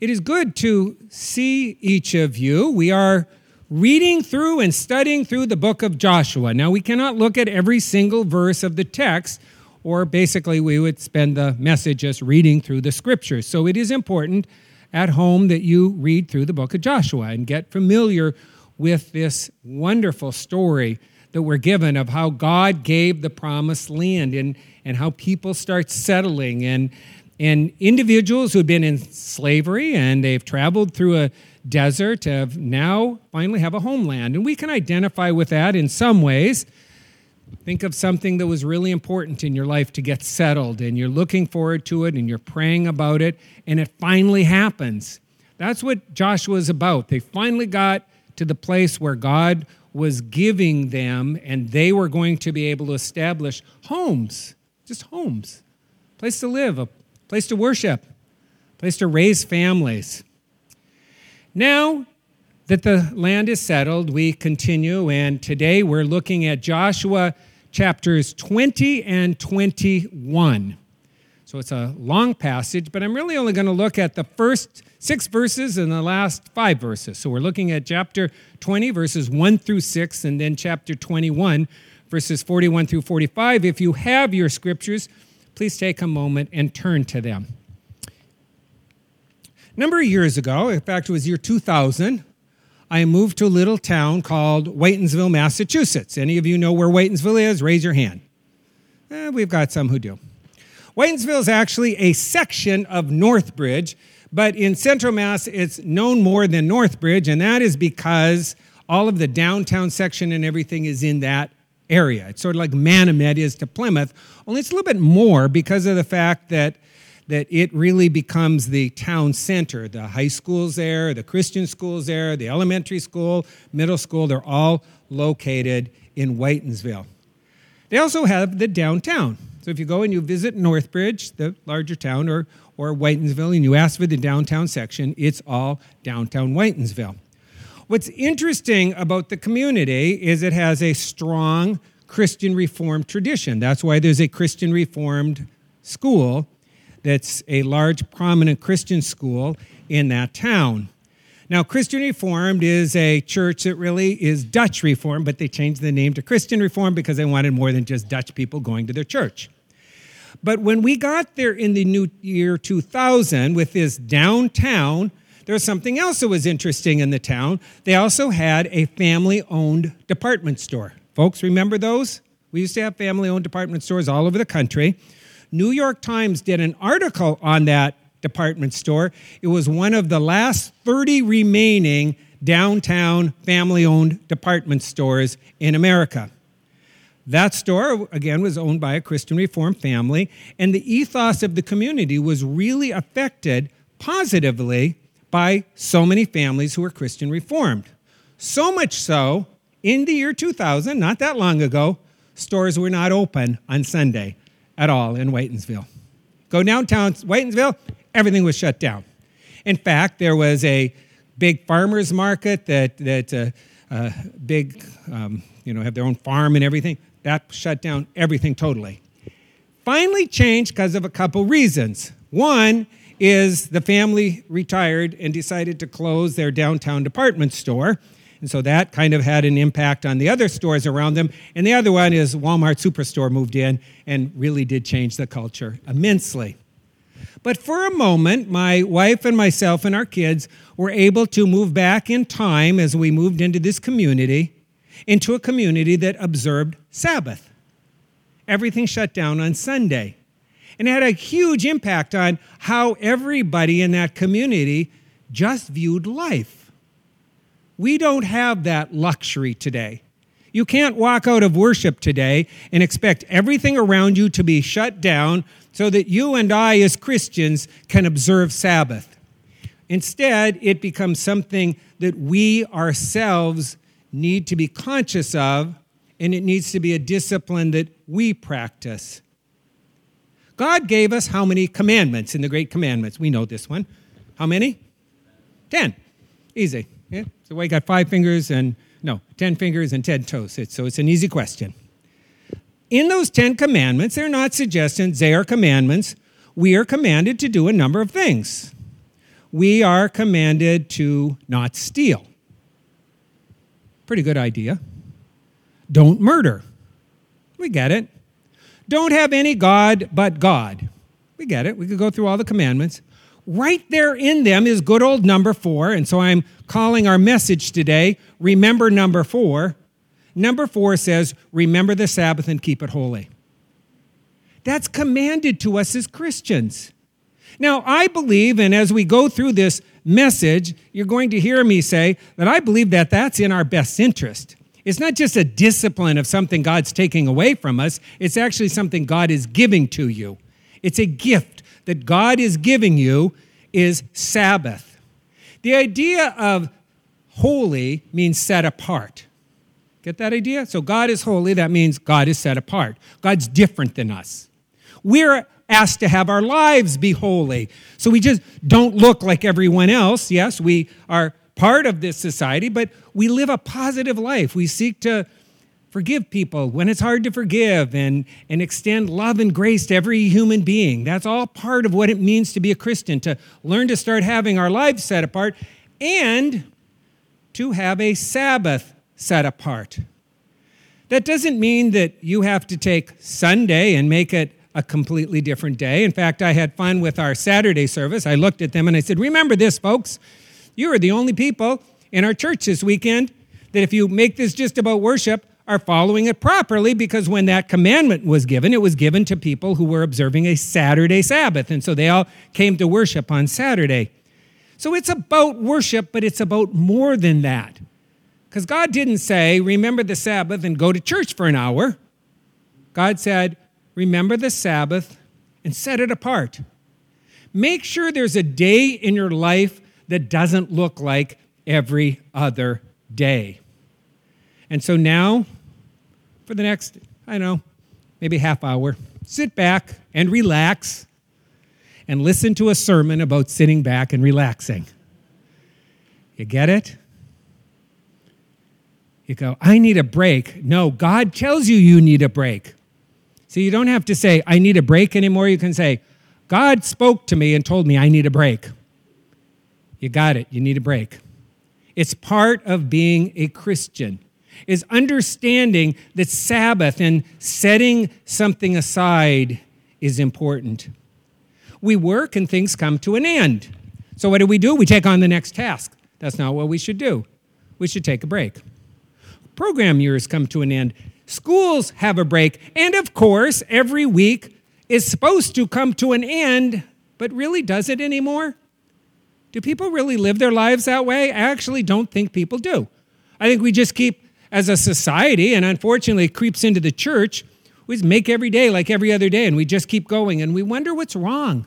It is good to see each of you. We are reading through and studying through the book of Joshua. Now, we cannot look at every single verse of the text, or basically, we would spend the message just reading through the scriptures. So, it is important at home that you read through the book of Joshua and get familiar with this wonderful story that we're given of how God gave the promised land and, and how people start settling and and individuals who've been in slavery and they've traveled through a desert have now finally have a homeland. And we can identify with that in some ways. Think of something that was really important in your life to get settled, and you're looking forward to it, and you're praying about it, and it finally happens. That's what Joshua is about. They finally got to the place where God was giving them, and they were going to be able to establish homes, just homes, place to live, a place to worship, place to raise families. Now that the land is settled, we continue, and today we're looking at Joshua chapters 20 and 21. So it's a long passage, but I'm really only going to look at the first six verses and the last five verses. So we're looking at chapter 20, verses 1 through 6, and then chapter 21, verses 41 through 45. If you have your scriptures, please take a moment and turn to them. A number of years ago, in fact, it was year 2000, I moved to a little town called Whitinsville, Massachusetts. Any of you know where Whitinsville is? Raise your hand. Eh, we've got some who do. Whitinsville is actually a section of Northbridge, but in Central Mass, it's known more than Northbridge, and that is because all of the downtown section and everything is in that area. It's sort of like Manomet is to Plymouth, only it's a little bit more because of the fact that that it really becomes the town center. The high school's there, the Christian school's there, the elementary school, middle school, they're all located in Whitinsville. They also have the downtown. So if you go and you visit Northbridge, the larger town, or, or Whitinsville, and you ask for the downtown section, it's all downtown Whitinsville. What's interesting about the community is it has a strong Christian Reformed tradition. That's why there's a Christian Reformed school that's a large, prominent Christian school in that town. Now, Christian Reformed is a church that really is Dutch Reformed, but they changed the name to Christian Reformed because they wanted more than just Dutch people going to their church. But when we got there in the new year 2000 with this downtown there was something else that was interesting in the town. They also had a family owned department store. Folks, remember those? We used to have family owned department stores all over the country. New York Times did an article on that department store. It was one of the last 30 remaining downtown family owned department stores in America. That store, again, was owned by a Christian Reformed family, and the ethos of the community was really affected positively by so many families who were Christian Reformed. So much so, in the year 2000, not that long ago, stores were not open on Sunday at all in Whitinsville. Go downtown, Whitinsville, everything was shut down. In fact, there was a big farmers market that, that uh, uh, big, um, you know, have their own farm and everything. That shut down everything totally. Finally changed because of a couple reasons. One is the family retired and decided to close their downtown department store. And so that kind of had an impact on the other stores around them. And the other one is Walmart Superstore moved in and really did change the culture immensely. But for a moment, my wife and myself and our kids were able to move back in time as we moved into this community, into a community that observed Sabbath. Everything shut down on Sunday and it had a huge impact on how everybody in that community just viewed life. We don't have that luxury today. You can't walk out of worship today and expect everything around you to be shut down so that you and I, as Christians, can observe Sabbath. Instead, it becomes something that we ourselves need to be conscious of, and it needs to be a discipline that we practice. God gave us how many commandments in the Great Commandments? We know this one. How many? Ten. Easy. Yeah? So we got five fingers and, no, ten fingers and ten toes. So it's an easy question. In those ten commandments, they're not suggestions, they are commandments. We are commanded to do a number of things. we are commanded to not steal. Pretty good idea. Don't murder. We get it. Don't have any God but God. We get it. We could go through all the commandments. Right there in them is good old number four. And so I'm calling our message today, Remember Number Four. Number four says, Remember the Sabbath and keep it holy. That's commanded to us as Christians. Now, I believe, and as we go through this message, you're going to hear me say that I believe that that's in our best interest. It's not just a discipline of something God's taking away from us, it's actually something God is giving to you. It's a gift that God is giving you is Sabbath. The idea of holy means set apart. Get that idea? So God is holy, that means God is set apart. God's different than us. We're asked to have our lives be holy. So we just don't look like everyone else. Yes, we are part of this society, but we live a positive life. We seek to forgive people when it's hard to forgive and, and extend love and grace to every human being. That's all part of what it means to be a Christian, to learn to start having our lives set apart and to have a Sabbath set apart. That doesn't mean that you have to take Sunday and make it a completely different day. In fact, I had fun with our Saturday service. I looked at them and I said, Remember this, folks. You are the only people in our church this weekend that if you make this just about worship, are following it properly because when that commandment was given, it was given to people who were observing a Saturday Sabbath. And so they all came to worship on Saturday. So it's about worship, but it's about more than that. Because God didn't say, remember the Sabbath and go to church for an hour. God said, remember the Sabbath and set it apart. Make sure there's a day in your life that doesn't look like every other day. And so now, for the next, I don't know, maybe half hour, sit back and relax and listen to a sermon about sitting back and relaxing. You get it? You go, I need a break. No, God tells you you need a break. So you don't have to say, I need a break anymore. You can say, God spoke to me and told me I need a break. You got it. You need a break. It's part of being a Christian is understanding that Sabbath and setting something aside is important. We work and things come to an end. So what do we do? We take on the next task. That's not what we should do. We should take a break program years come to an end. Schools have a break. And of course, every week is supposed to come to an end, but really does it anymore? Do people really live their lives that way? I actually don't think people do. I think we just keep, as a society, and unfortunately it creeps into the church, we just make every day like every other day and we just keep going and we wonder what's wrong.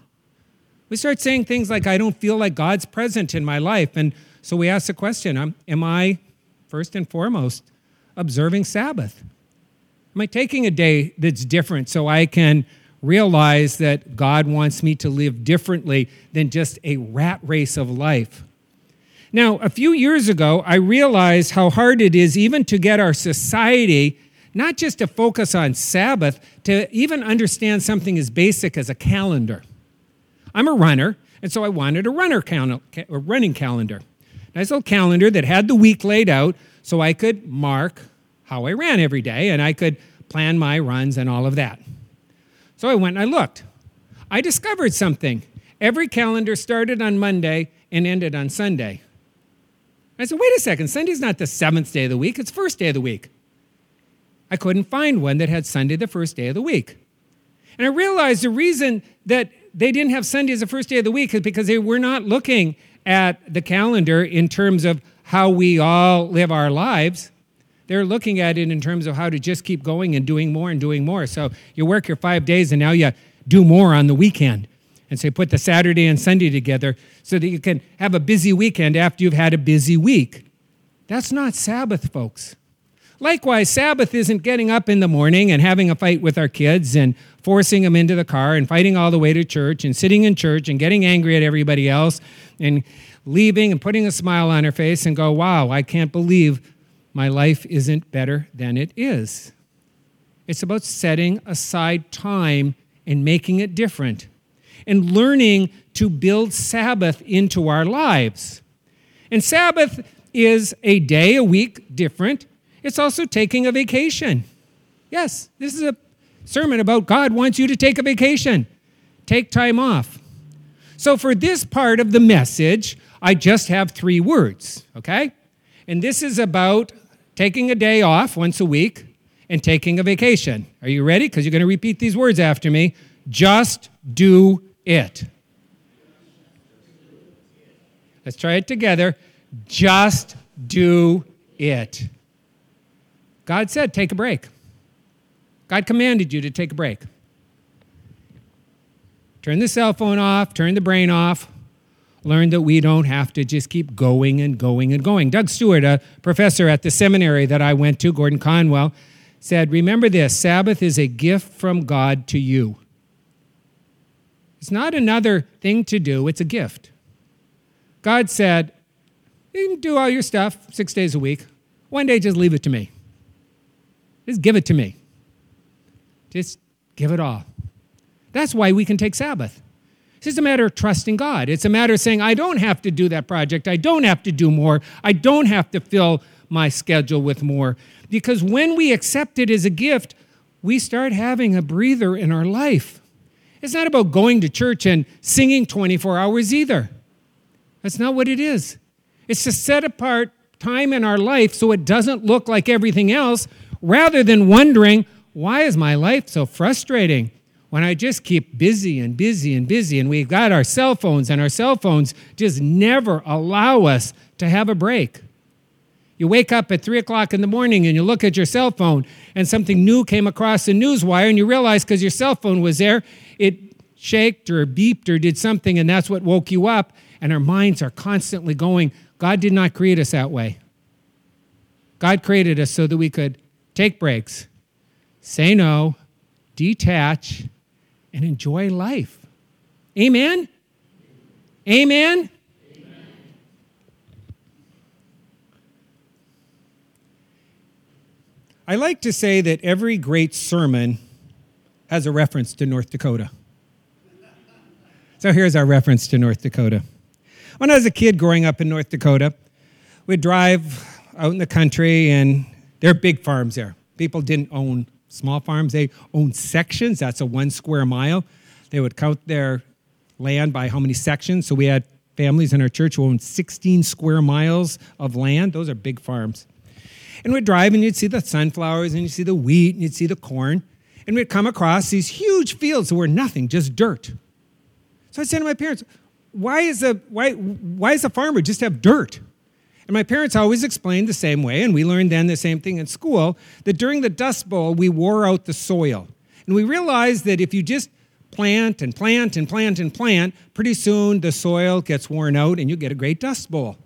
We start saying things like, I don't feel like God's present in my life. And so we ask the question Am I, first and foremost, observing Sabbath? Am I taking a day that's different so I can realize that God wants me to live differently than just a rat race of life? Now, a few years ago, I realized how hard it is even to get our society not just to focus on Sabbath, to even understand something as basic as a calendar. I'm a runner, and so I wanted a runner cal- a running calendar. Nice little calendar that had the week laid out so I could mark how I ran every day and I could plan my runs and all of that. So I went and I looked. I discovered something. Every calendar started on Monday and ended on Sunday. I said, wait a second, Sunday's not the seventh day of the week, it's first day of the week. I couldn't find one that had Sunday the first day of the week. And I realized the reason that they didn't have Sunday as the first day of the week is because they were not looking at the calendar in terms of how we all live our lives. They're looking at it in terms of how to just keep going and doing more and doing more. So you work your five days and now you do more on the weekend. And you put the Saturday and Sunday together so that you can have a busy weekend after you've had a busy week. That's not Sabbath, folks. Likewise, Sabbath isn't getting up in the morning and having a fight with our kids and forcing them into the car and fighting all the way to church and sitting in church and getting angry at everybody else and leaving and putting a smile on her face and go, wow, I can't believe my life isn't better than it is. It's about setting aside time and making it different. And learning to build Sabbath into our lives. And Sabbath is a day a week different. It's also taking a vacation. Yes, this is a sermon about God wants you to take a vacation, take time off. So, for this part of the message, I just have three words, okay? And this is about taking a day off once a week and taking a vacation. Are you ready? Because you're going to repeat these words after me. Just do it. Let's try it together. Just do it. God said, take a break. God commanded you to take a break. Turn the cell phone off, turn the brain off. Learn that we don't have to just keep going and going and going. Doug Stuart, a professor at the seminary that I went to, Gordon Conwell, said, Remember this Sabbath is a gift from God to you. It's not another thing to do, it's a gift. God said, You can do all your stuff six days a week. One day, just leave it to me. Just give it to me. Just give it all. That's why we can take Sabbath. It's just a matter of trusting God. It's a matter of saying, I don't have to do that project. I don't have to do more. I don't have to fill my schedule with more. Because when we accept it as a gift, we start having a breather in our life. It's not about going to church and singing 24 hours either. That's not what it is. It's to set apart time in our life so it doesn't look like everything else, rather than wondering, why is my life so frustrating? When I just keep busy and busy and busy, and we've got our cell phones, and our cell phones just never allow us to have a break. You wake up at three o'clock in the morning and you look at your cell phone, and something new came across the news wire, and you realize because your cell phone was there, it shaked or beeped or did something, and that's what woke you up. And our minds are constantly going. God did not create us that way. God created us so that we could take breaks, say no, detach, and enjoy life. Amen? Amen? I like to say that every great sermon has a reference to North Dakota. So here's our reference to North Dakota. When I was a kid growing up in North Dakota, we'd drive out in the country and there are big farms there. People didn't own small farms, they owned sections. That's a one square mile. They would count their land by how many sections. So we had families in our church who owned 16 square miles of land. Those are big farms. And we'd drive and you'd see the sunflowers and you'd see the wheat and you'd see the corn. And we'd come across these huge fields that were nothing, just dirt. So I said to my parents, why is a, why, why does a farmer just have dirt? And my parents always explained the same way, and we learned then the same thing in school, that during the Dust Bowl, we wore out the soil. And we realized that if you just plant and plant and plant and plant, pretty soon the soil gets worn out and you get a great Dust Bowl.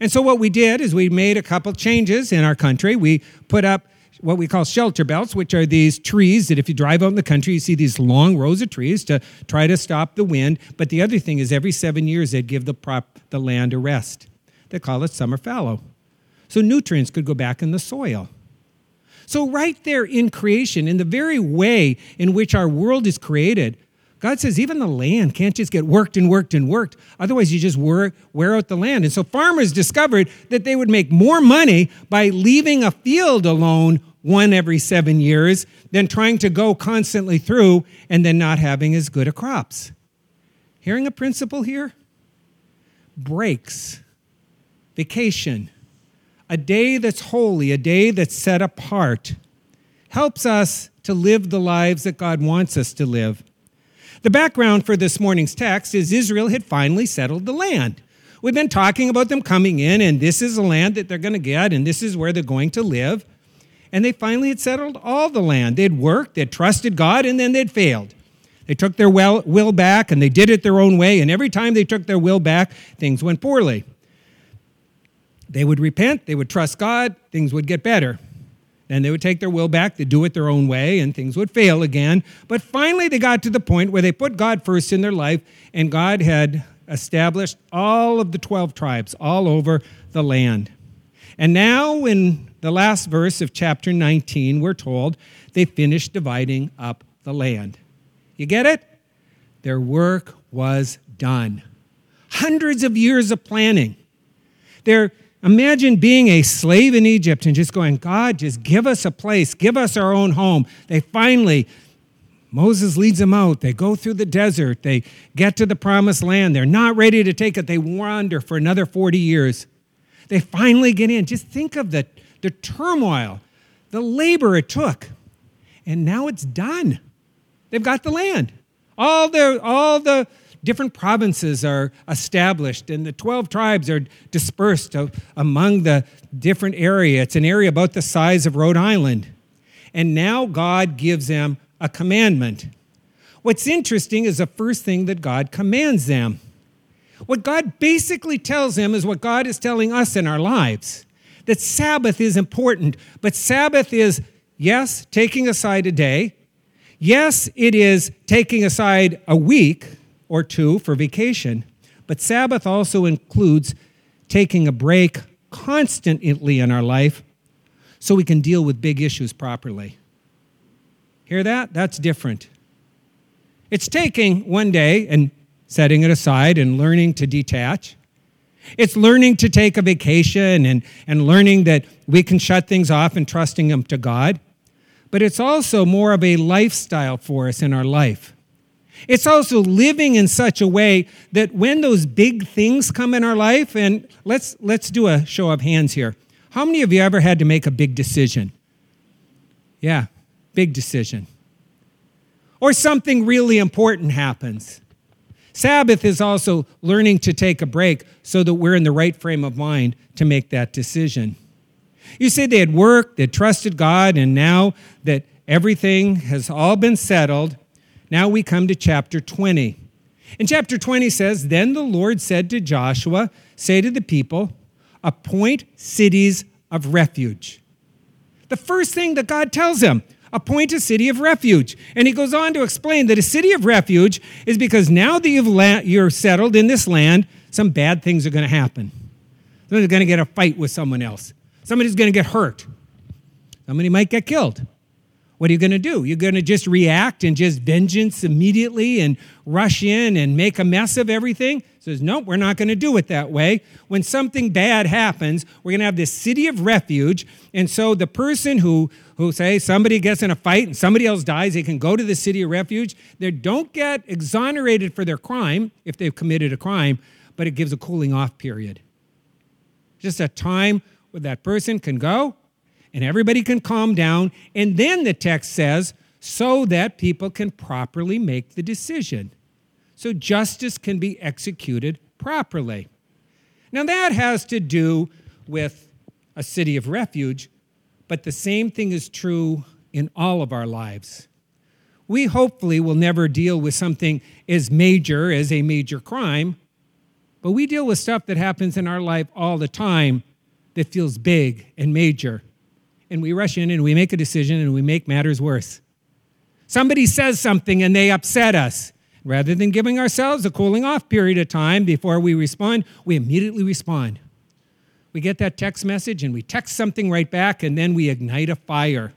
And so what we did is we made a couple changes in our country. We put up what we call shelter belts, which are these trees that if you drive out in the country, you see these long rows of trees to try to stop the wind. But the other thing is every seven years they'd give the prop the land a rest. They call it summer fallow. So nutrients could go back in the soil. So right there in creation, in the very way in which our world is created, God says even the land can't just get worked and worked and worked. Otherwise, you just wear, wear out the land. And so farmers discovered that they would make more money by leaving a field alone one every seven years than trying to go constantly through and then not having as good a crops. Hearing a principle here? Breaks, vacation, a day that's holy, a day that's set apart, helps us to live the lives that God wants us to live. The background for this morning's text is Israel had finally settled the land. We've been talking about them coming in, and this is the land that they're going to get, and this is where they're going to live. And they finally had settled all the land. They'd worked, they'd trusted God, and then they'd failed. They took their will back and they did it their own way, and every time they took their will back, things went poorly. They would repent, they would trust God, things would get better. Then they would take their will back, they'd do it their own way, and things would fail again. But finally, they got to the point where they put God first in their life, and God had established all of the 12 tribes all over the land. And now, in the last verse of chapter 19, we're told they finished dividing up the land. You get it? Their work was done. Hundreds of years of planning. They're, imagine being a slave in Egypt and just going, God, just give us a place, give us our own home. They finally, Moses leads them out. They go through the desert. They get to the promised land. They're not ready to take it. They wander for another 40 years. They finally get in. Just think of the, the turmoil, the labor it took. And now it's done. They've got the land. All the, all the different provinces are established, and the 12 tribes are dispersed among the different area. It's an area about the size of Rhode Island. And now God gives them a commandment. What's interesting is the first thing that God commands them. What God basically tells them is what God is telling us in our lives that Sabbath is important, but Sabbath is, yes, taking aside a day, Yes, it is taking aside a week or two for vacation, but Sabbath also includes taking a break constantly in our life so we can deal with big issues properly. Hear that? That's different. It's taking one day and setting it aside and learning to detach. It's learning to take a vacation and, and learning that we can shut things off and trusting them to God but it's also more of a lifestyle for us in our life. It's also living in such a way that when those big things come in our life, and let's, let's do a show of hands here. How many of you ever had to make a big decision? Yeah, big decision. Or something really important happens. Sabbath is also learning to take a break so that we're in the right frame of mind to make that decision. You say they had worked, they trusted God, and now that everything has all been settled, now we come to chapter 20. And chapter 20 says, Then the Lord said to Joshua, Say to the people, appoint cities of refuge. The first thing that God tells him, appoint a city of refuge. And he goes on to explain that a city of refuge is because now that you've la- you're settled in this land, some bad things are going to happen. Somebody's going to get a fight with someone else. Somebody's going to get hurt. Somebody might get killed. What are you going to do? You're going to just react and just vengeance immediately and rush in and make a mess of everything? Says, nope, we're not going to do it that way. When something bad happens, we're going to have this city of refuge. And so the person who, who say somebody gets in a fight and somebody else dies, they can go to the city of refuge. They don't get exonerated for their crime if they've committed a crime, but it gives a cooling off period. Just a time where that person can go and everybody can calm down. And then the text says, so that people can properly make the decision. So justice can be executed properly. Now, that has to do with a city of refuge, but the same thing is true in all of our lives. We hopefully will never deal with something as major as a major crime, but we deal with stuff that happens in our life all the time that feels big and major. And we rush in and we make a decision and we make matters worse. Somebody says something and they upset us. Rather than giving ourselves a cooling off period of time before we respond, we immediately respond. We get that text message and we text something right back and then we ignite a fire.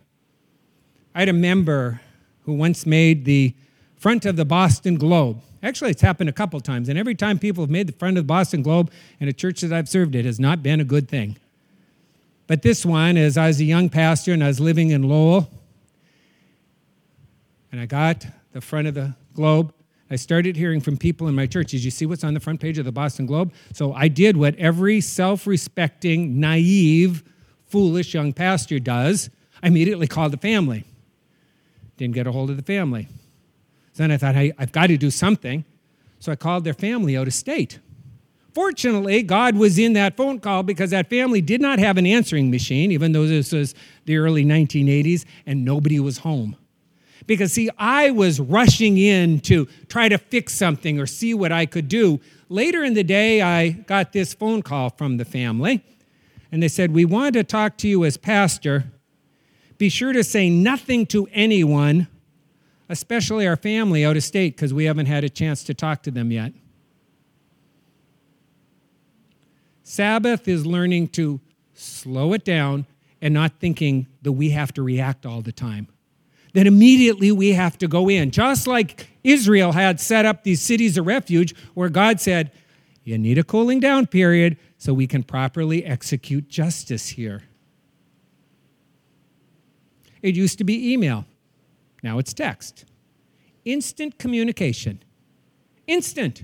I had a member who once made the front of the Boston Globe. Actually, it's happened a couple times, and every time people have made the front of the Boston Globe in a church that I've served, it has not been a good thing. But this one, is I was a young pastor and I was living in Lowell, and I got the front of the Globe, I started hearing from people in my church, did you see what's on the front page of the Boston Globe? So I did what every self respecting, naive, foolish young pastor does. I immediately called the family. Didn't get a hold of the family. Then I thought, hey, I've got to do something. So I called their family out of state. Fortunately, God was in that phone call because that family did not have an answering machine, even though this was the early 1980s, and nobody was home. Because, see, I was rushing in to try to fix something or see what I could do. Later in the day, I got this phone call from the family, and they said, We want to talk to you as pastor. Be sure to say nothing to anyone, especially our family out of state, because we haven't had a chance to talk to them yet. Sabbath is learning to slow it down and not thinking that we have to react all the time. then immediately we have to go in. Just like Israel had set up these cities of refuge where God said, You need a cooling down period so we can properly execute justice here. It used to be email, now it's text. Instant communication. Instant.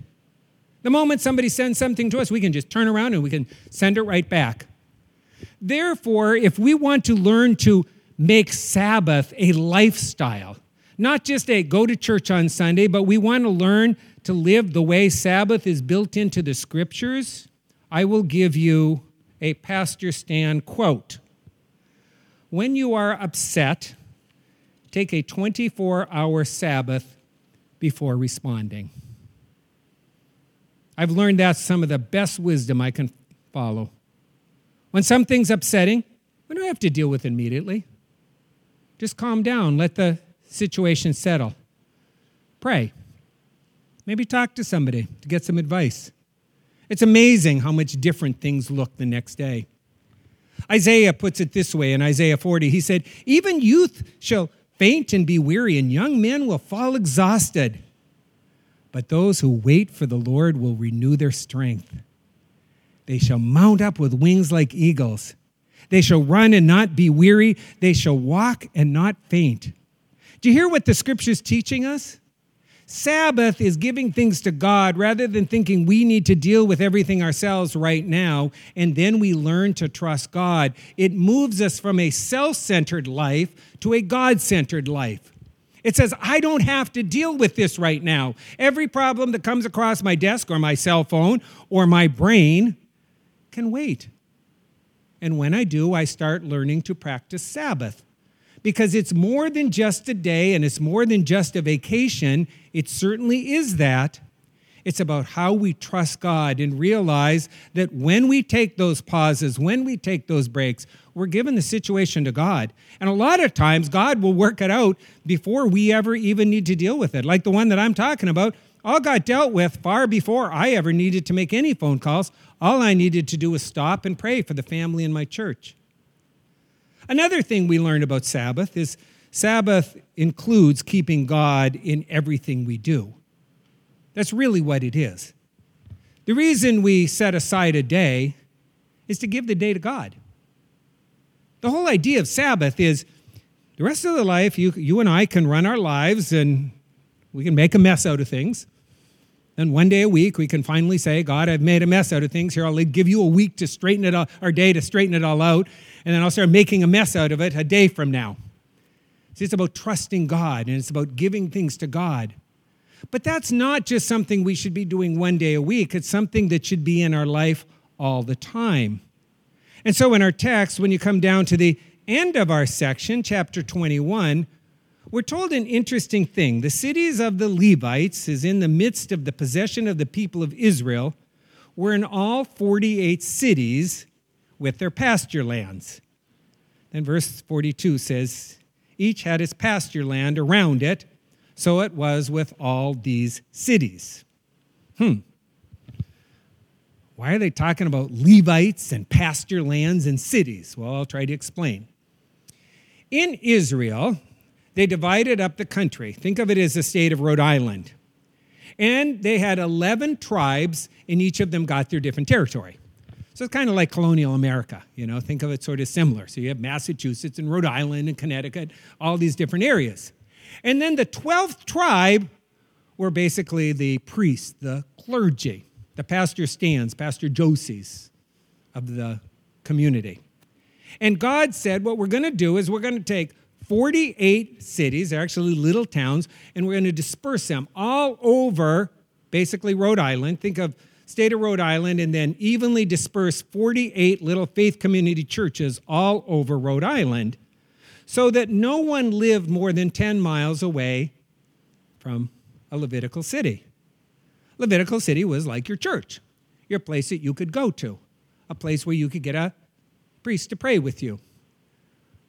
The moment somebody sends something to us, we can just turn around and we can send it right back. Therefore, if we want to learn to make Sabbath a lifestyle, not just a go to church on Sunday, but we want to learn to live the way Sabbath is built into the scriptures, I will give you a Pastor Stan quote. When you are upset, take a 24 hour Sabbath before responding. I've learned that's some of the best wisdom I can follow. When something's upsetting, we don't have to deal with it immediately. Just calm down, let the situation settle. Pray. Maybe talk to somebody to get some advice. It's amazing how much different things look the next day. Isaiah puts it this way in Isaiah 40. He said, Even youth shall faint and be weary, and young men will fall exhausted. But those who wait for the Lord will renew their strength. They shall mount up with wings like eagles. They shall run and not be weary. They shall walk and not faint. Do you hear what the scripture's teaching us? Sabbath is giving things to God rather than thinking we need to deal with everything ourselves right now, and then we learn to trust God. It moves us from a self centered life to a God centered life. It says, I don't have to deal with this right now. Every problem that comes across my desk or my cell phone or my brain can wait. And when I do, I start learning to practice Sabbath because it's more than just a day and it's more than just a vacation. It certainly is that. It's about how we trust God and realize that when we take those pauses, when we take those breaks, we're giving the situation to God. And a lot of times, God will work it out before we ever even need to deal with it. Like the one that I'm talking about, all got dealt with far before I ever needed to make any phone calls. All I needed to do was stop and pray for the family in my church. Another thing we learned about Sabbath is Sabbath includes keeping God in everything we do. That's really what it is. The reason we set aside a day is to give the day to God. The whole idea of Sabbath is the rest of the life, you, you and I can run our lives and we can make a mess out of things. Then one day a week, we can finally say, God, I've made a mess out of things. Here, I'll give you a week to straighten it all, or day to straighten it all out and then I'll start making a mess out of it a day from now. See, it's about trusting God and it's about giving things to God. But that's not just something we should be doing one day a week, it's something that should be in our life all the time. And so in our text, when you come down to the end of our section, chapter 21, we're told an interesting thing. The cities of the Levites is in the midst of the possession of the people of Israel, were in all 48 cities with their pasture lands. Then verse 42 says, Each had its pasture land around it, so it was with all these cities. Hmm. Why are they talking about Levites and pasture lands and cities? Well, I'll try to explain. In Israel, they divided up the country. Think of it as the state of Rhode Island. And they had 11 tribes, and each of them got their different territory. So it's kind of like colonial America, you know, think of it sort of similar. So you have Massachusetts and Rhode Island and Connecticut, all these different areas. And then the 12th tribe were basically the priests, the clergy, the Pastor Stans, Pastor Josies of the community. And God said, what we're going to do is we're going to take 48 cities, they're actually little towns, and we're going to disperse them all over basically Rhode Island. Think of state of Rhode Island, and then evenly disperse 48 little faith community churches all over Rhode Island so that no one lived more than 10 miles away from a Levitical city. Levitical city was like your church, your place that you could go to, a place where you could get a priest to pray with you.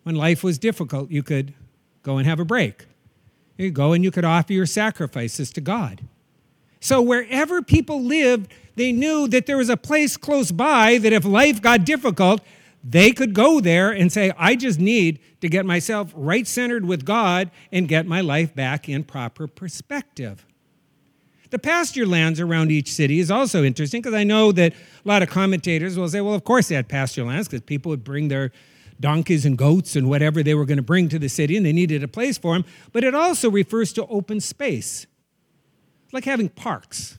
When life was difficult, you could go and have a break. You could go and you could offer your sacrifices to God. So wherever people lived, they knew that there was a place close by that if life got difficult, they could go there and say, I just need to get myself right centered with God and get my life back in proper perspective. The pasture lands around each city is also interesting because I know that a lot of commentators will say, well, of course they had pasture lands because people would bring their donkeys and goats and whatever they were going to bring to the city and they needed a place for them. But it also refers to open space, like having parks.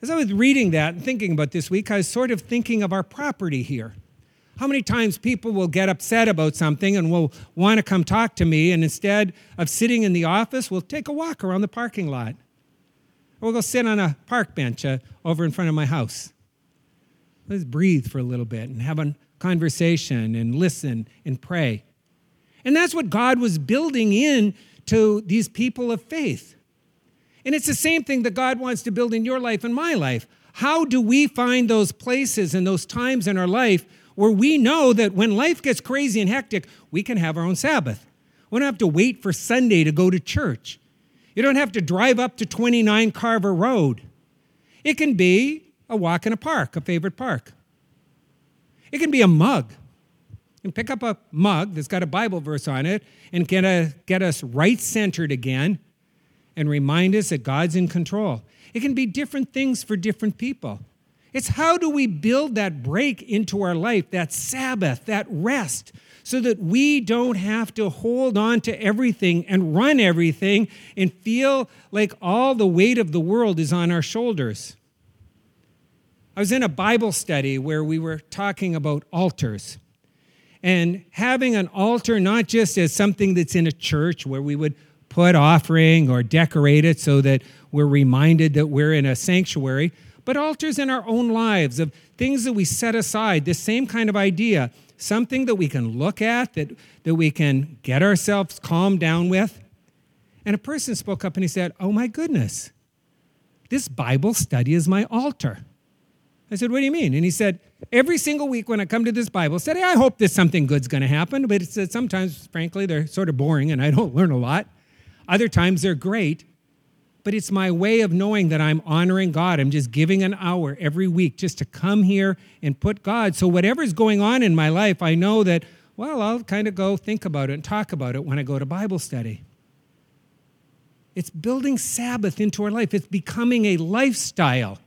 As I was reading that and thinking about this week, I was sort of thinking of our property here. How many times people will get upset about something and will want to come talk to me, and instead of sitting in the office, we'll take a walk around the parking lot. Or we'll go sit on a park bench uh, over in front of my house. Let's breathe for a little bit and have a conversation and listen and pray. And that's what God was building in to these people of faith. And it's the same thing that God wants to build in your life and my life. How do we find those places and those times in our life where we know that when life gets crazy and hectic, we can have our own Sabbath? We don't have to wait for Sunday to go to church. You don't have to drive up to 29 Carver Road. It can be a walk in a park, a favorite park. It can be a mug. And pick up a mug that's got a Bible verse on it and get, a, get us right centered again and remind us that God's in control. It can be different things for different people. It's how do we build that break into our life, that Sabbath, that rest, so that we don't have to hold on to everything and run everything and feel like all the weight of the world is on our shoulders. I was in a Bible study where we were talking about altars and having an altar not just as something that's in a church where we would put offering or decorate it so that we're reminded that we're in a sanctuary, but altars in our own lives of things that we set aside, this same kind of idea, something that we can look at, that, that we can get ourselves calmed down with. And a person spoke up and he said, Oh my goodness, this Bible study is my altar. I said, What do you mean? And he said, Every single week when I come to this Bible study, I hope that something good's going to happen. But it's, sometimes, frankly, they're sort of boring and I don't learn a lot. Other times they're great, but it's my way of knowing that I'm honoring God. I'm just giving an hour every week just to come here and put God. So whatever's going on in my life, I know that, well, I'll kind of go think about it and talk about it when I go to Bible study. It's building Sabbath into our life, it's becoming a lifestyle.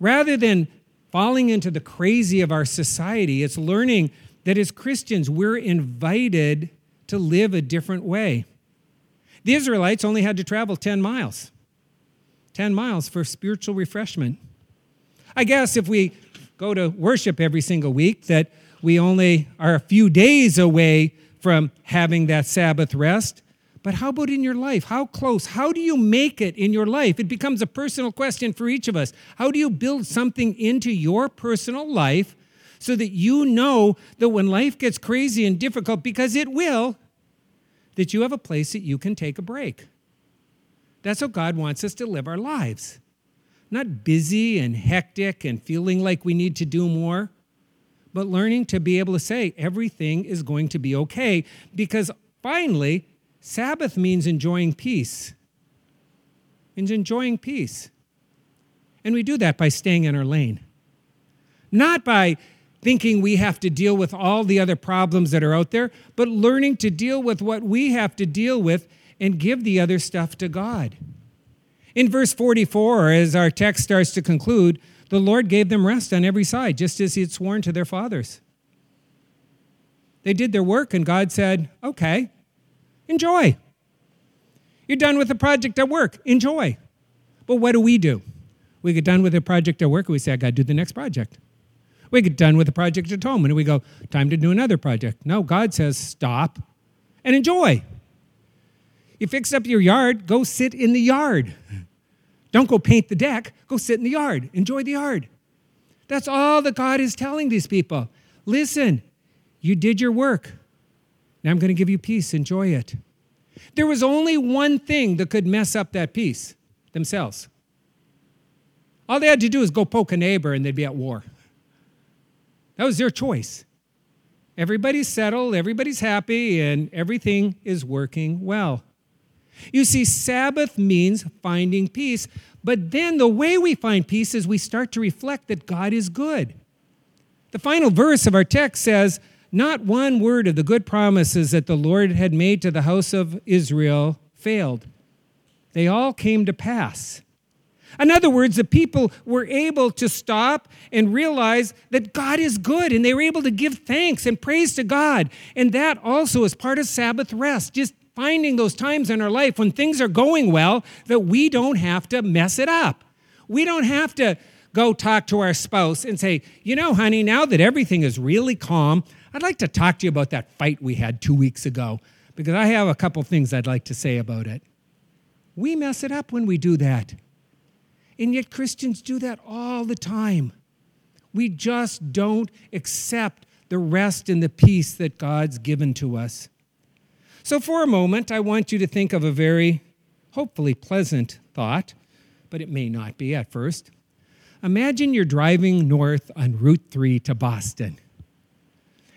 Rather than falling into the crazy of our society, it's learning that as Christians, we're invited to live a different way. The Israelites only had to travel 10 miles. 10 miles for spiritual refreshment. I guess if we go to worship every single week, that we only are a few days away from having that Sabbath rest. But how about in your life? How close? How do you make it in your life? It becomes a personal question for each of us. How do you build something into your personal life so that you know that when life gets crazy and difficult, because it will, that you have a place that you can take a break. That's how God wants us to live our lives. Not busy and hectic and feeling like we need to do more, but learning to be able to say everything is going to be okay because finally, Sabbath means enjoying peace. Means enjoying peace. And we do that by staying in our lane. Not by thinking we have to deal with all the other problems that are out there, but learning to deal with what we have to deal with and give the other stuff to God. In verse 44, as our text starts to conclude, the Lord gave them rest on every side, just as He had sworn to their fathers. They did their work, and God said, Okay, enjoy. You're done with the project at work, enjoy. But what do we do? We get done with the project at work, and we say, I got to do the next project. We get done with the project at home and we go, time to do another project. No, God says, stop and enjoy. You fix up your yard, go sit in the yard. Don't go paint the deck, go sit in the yard. Enjoy the yard. That's all that God is telling these people. Listen, you did your work. Now I'm going to give you peace. Enjoy it. There was only one thing that could mess up that peace themselves. All they had to do is go poke a neighbor and they'd be at war. That was their choice. Everybody's settled, everybody's happy, and everything is working well. You see, Sabbath means finding peace, but then the way we find peace is we start to reflect that God is good, The final verse of our text says, Not one word of the good promises that the Lord had made to the house of Israel failed. They all came to pass. In other words, the people were able to stop and realize that God is good, and they were able to give thanks and praise to God. And that also is part of Sabbath rest, just finding those times in our life when things are going well that we don't have to mess it up. We don't have to go talk to our spouse and say, you know, honey, now that everything is really calm, I'd like to talk to you about that fight we had two weeks ago because I have a couple things I'd like to say about it. We mess it up when we do that. And yet Christians do that all the time. We just don't accept the rest and the peace that God's given to us. So, for a moment, I want you to think of a very, hopefully, pleasant thought, but it may not be at first. Imagine you're driving north on Route 3 to Boston,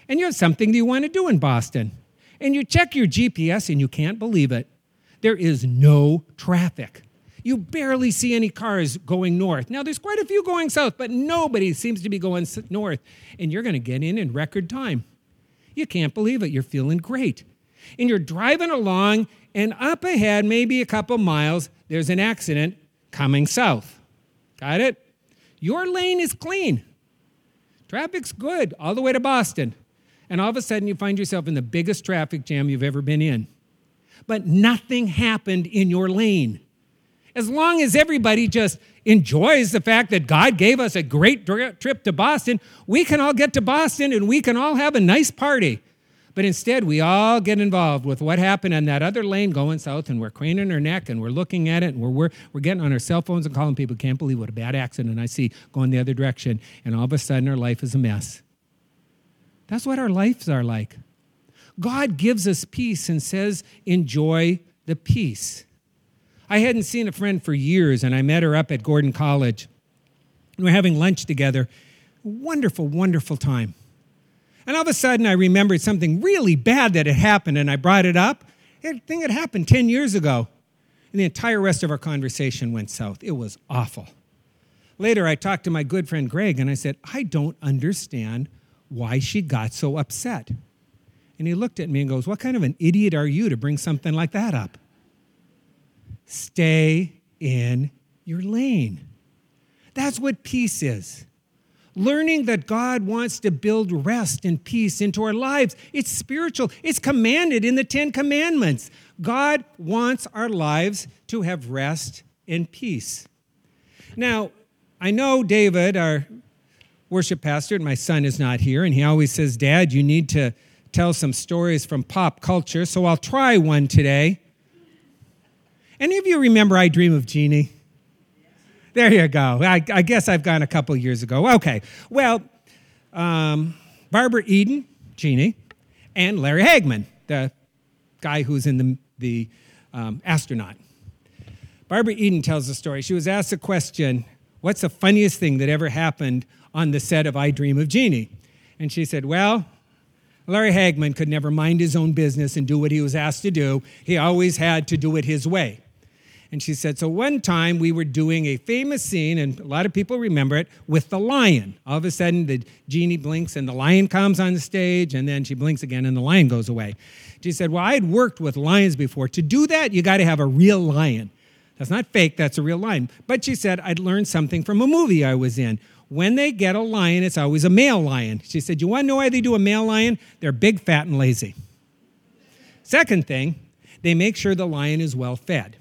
and you have something that you want to do in Boston, and you check your GPS and you can't believe it. There is no traffic. You barely see any cars going north. Now, there's quite a few going south, but nobody seems to be going north. And you're going to get in in record time. You can't believe it. You're feeling great. And you're driving along, and up ahead, maybe a couple miles, there's an accident coming south. Got it? Your lane is clean. Traffic's good all the way to Boston. And all of a sudden, you find yourself in the biggest traffic jam you've ever been in. But nothing happened in your lane. As long as everybody just enjoys the fact that God gave us a great trip to Boston, we can all get to Boston and we can all have a nice party. But instead, we all get involved with what happened in that other lane going south, and we're craning our neck and we're looking at it, and we're, we're, we're getting on our cell phones and calling people, can't believe what a bad accident I see going the other direction. And all of a sudden, our life is a mess. That's what our lives are like. God gives us peace and says, enjoy the peace. I hadn't seen a friend for years, and I met her up at Gordon College. We we're having lunch together. Wonderful, wonderful time. And all of a sudden, I remembered something really bad that had happened, and I brought it up. A thing had happened 10 years ago. And the entire rest of our conversation went south. It was awful. Later, I talked to my good friend Greg, and I said, I don't understand why she got so upset. And he looked at me and goes, What kind of an idiot are you to bring something like that up? Stay in your lane. That's what peace is learning that God wants to build rest and peace into our lives. It's spiritual, it's commanded in the Ten Commandments. God wants our lives to have rest and peace. Now, I know David, our worship pastor, and my son is not here, and he always says, Dad, you need to tell some stories from pop culture, so I'll try one today. Any of you remember I Dream of Jeannie? There you go. I, I guess I've gone a couple years ago. Okay. Well, um, Barbara Eden, Jeannie, and Larry Hagman, the guy who's in the, the um, astronaut. Barbara Eden tells the story. She was asked a question What's the funniest thing that ever happened on the set of I Dream of Jeannie? And she said, Well, Larry Hagman could never mind his own business and do what he was asked to do. He always had to do it his way. And she said, So one time we were doing a famous scene, and a lot of people remember it, with the lion. All of a sudden, the genie blinks and the lion comes on the stage, and then she blinks again and the lion goes away. She said, Well, I had worked with lions before. To do that, you got to have a real lion. That's not fake, that's a real lion. But she said, I'd learned something from a movie I was in. When they get a lion, it's always a male lion. She said, You want to know why they do a male lion? They're big, fat, and lazy. Second thing, they make sure the lion is well fed.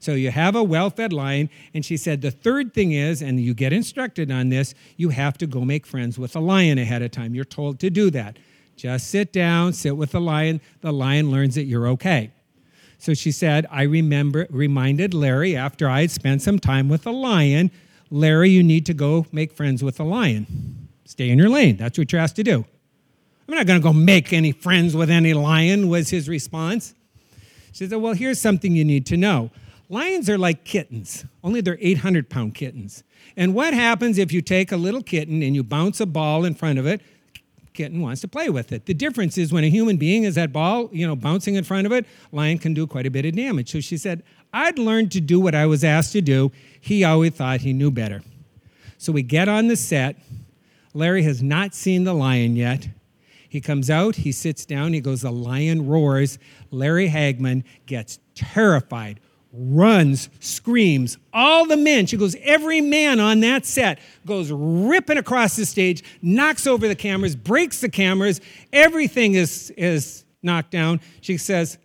So you have a well fed lion. And she said, the third thing is, and you get instructed on this, you have to go make friends with a lion ahead of time. You're told to do that. Just sit down, sit with the lion. The lion learns that you're okay. So she said, I remember, reminded Larry after I had spent some time with the lion, Larry, you need to go make friends with the lion. Stay in your lane. That's what you're asked to do. I'm not going to go make any friends with any lion, was his response. She said, Well, here's something you need to know. Lions are like kittens, only they're 800 pound kittens. And what happens if you take a little kitten and you bounce a ball in front of it? Kitten wants to play with it. The difference is when a human being is that ball, you know, bouncing in front of it, lion can do quite a bit of damage. So she said, I'd learned to do what I was asked to do. He always thought he knew better. So we get on the set. Larry has not seen the lion yet. He comes out, he sits down, he goes, The lion roars. Larry Hagman gets terrified, runs, screams. All the men, she goes, every man on that set goes ripping across the stage, knocks over the cameras, breaks the cameras. Everything is, is knocked down. She says,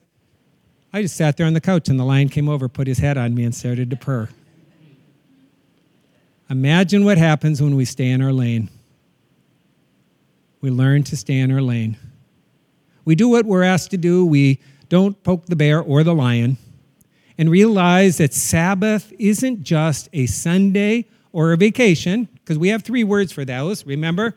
I just sat there on the couch and the lion came over, put his head on me, and started to purr. Imagine what happens when we stay in our lane. We learn to stay in our lane. We do what we're asked to do. We don't poke the bear or the lion. And realize that Sabbath isn't just a Sunday or a vacation, because we have three words for those. Remember?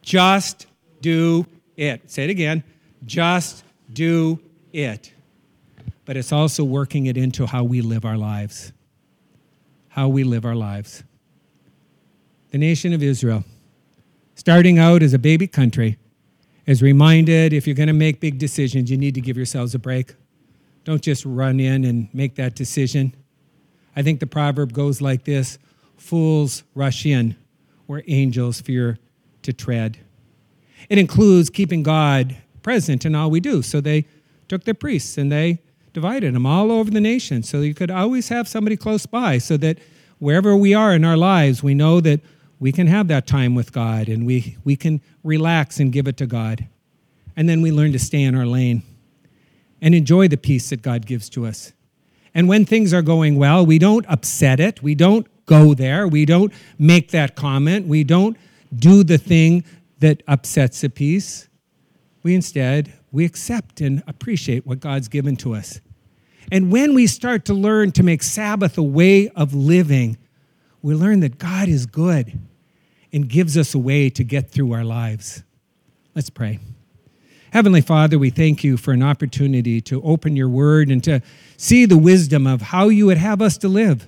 Just do it. Say it again. Just do it. But it's also working it into how we live our lives. How we live our lives. The nation of Israel starting out as a baby country, is reminded if you're going to make big decisions, you need to give yourselves a break. Don't just run in and make that decision. I think the proverb goes like this Fools rush in where angels fear to tread. It includes keeping God present in all we do. So they took their priests and they divided them all over the nation. So you could always have somebody close by so that wherever we are in our lives, we know that we can have that time with God and we, we can relax and give it to God. And then we learn to stay in our lane and enjoy the peace that God gives to us. And when things are going well, we don't upset it. We don't go there. We don't make that comment. We don't do the thing that upsets the peace. We instead, we accept and appreciate what God's given to us. And when we start to learn to make Sabbath a way of living, we learn that God is good and gives us a way to get through our lives. Let's pray. Heavenly Father, we thank you for an opportunity to open your word and to see the wisdom of how you would have us to live.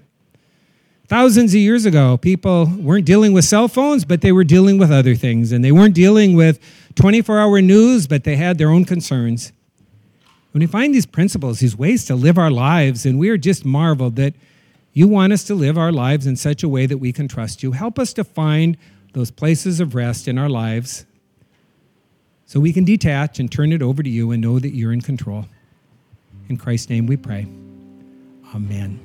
Thousands of years ago, people weren't dealing with cell phones, but they were dealing with other things. And they weren't dealing with 24 hour news, but they had their own concerns. When we find these principles, these ways to live our lives, and we are just marveled that you want us to live our lives in such a way that we can trust you. Help us to find those places of rest in our lives so we can detach and turn it over to you and know that you're in control. In Christ's name we pray. Amen.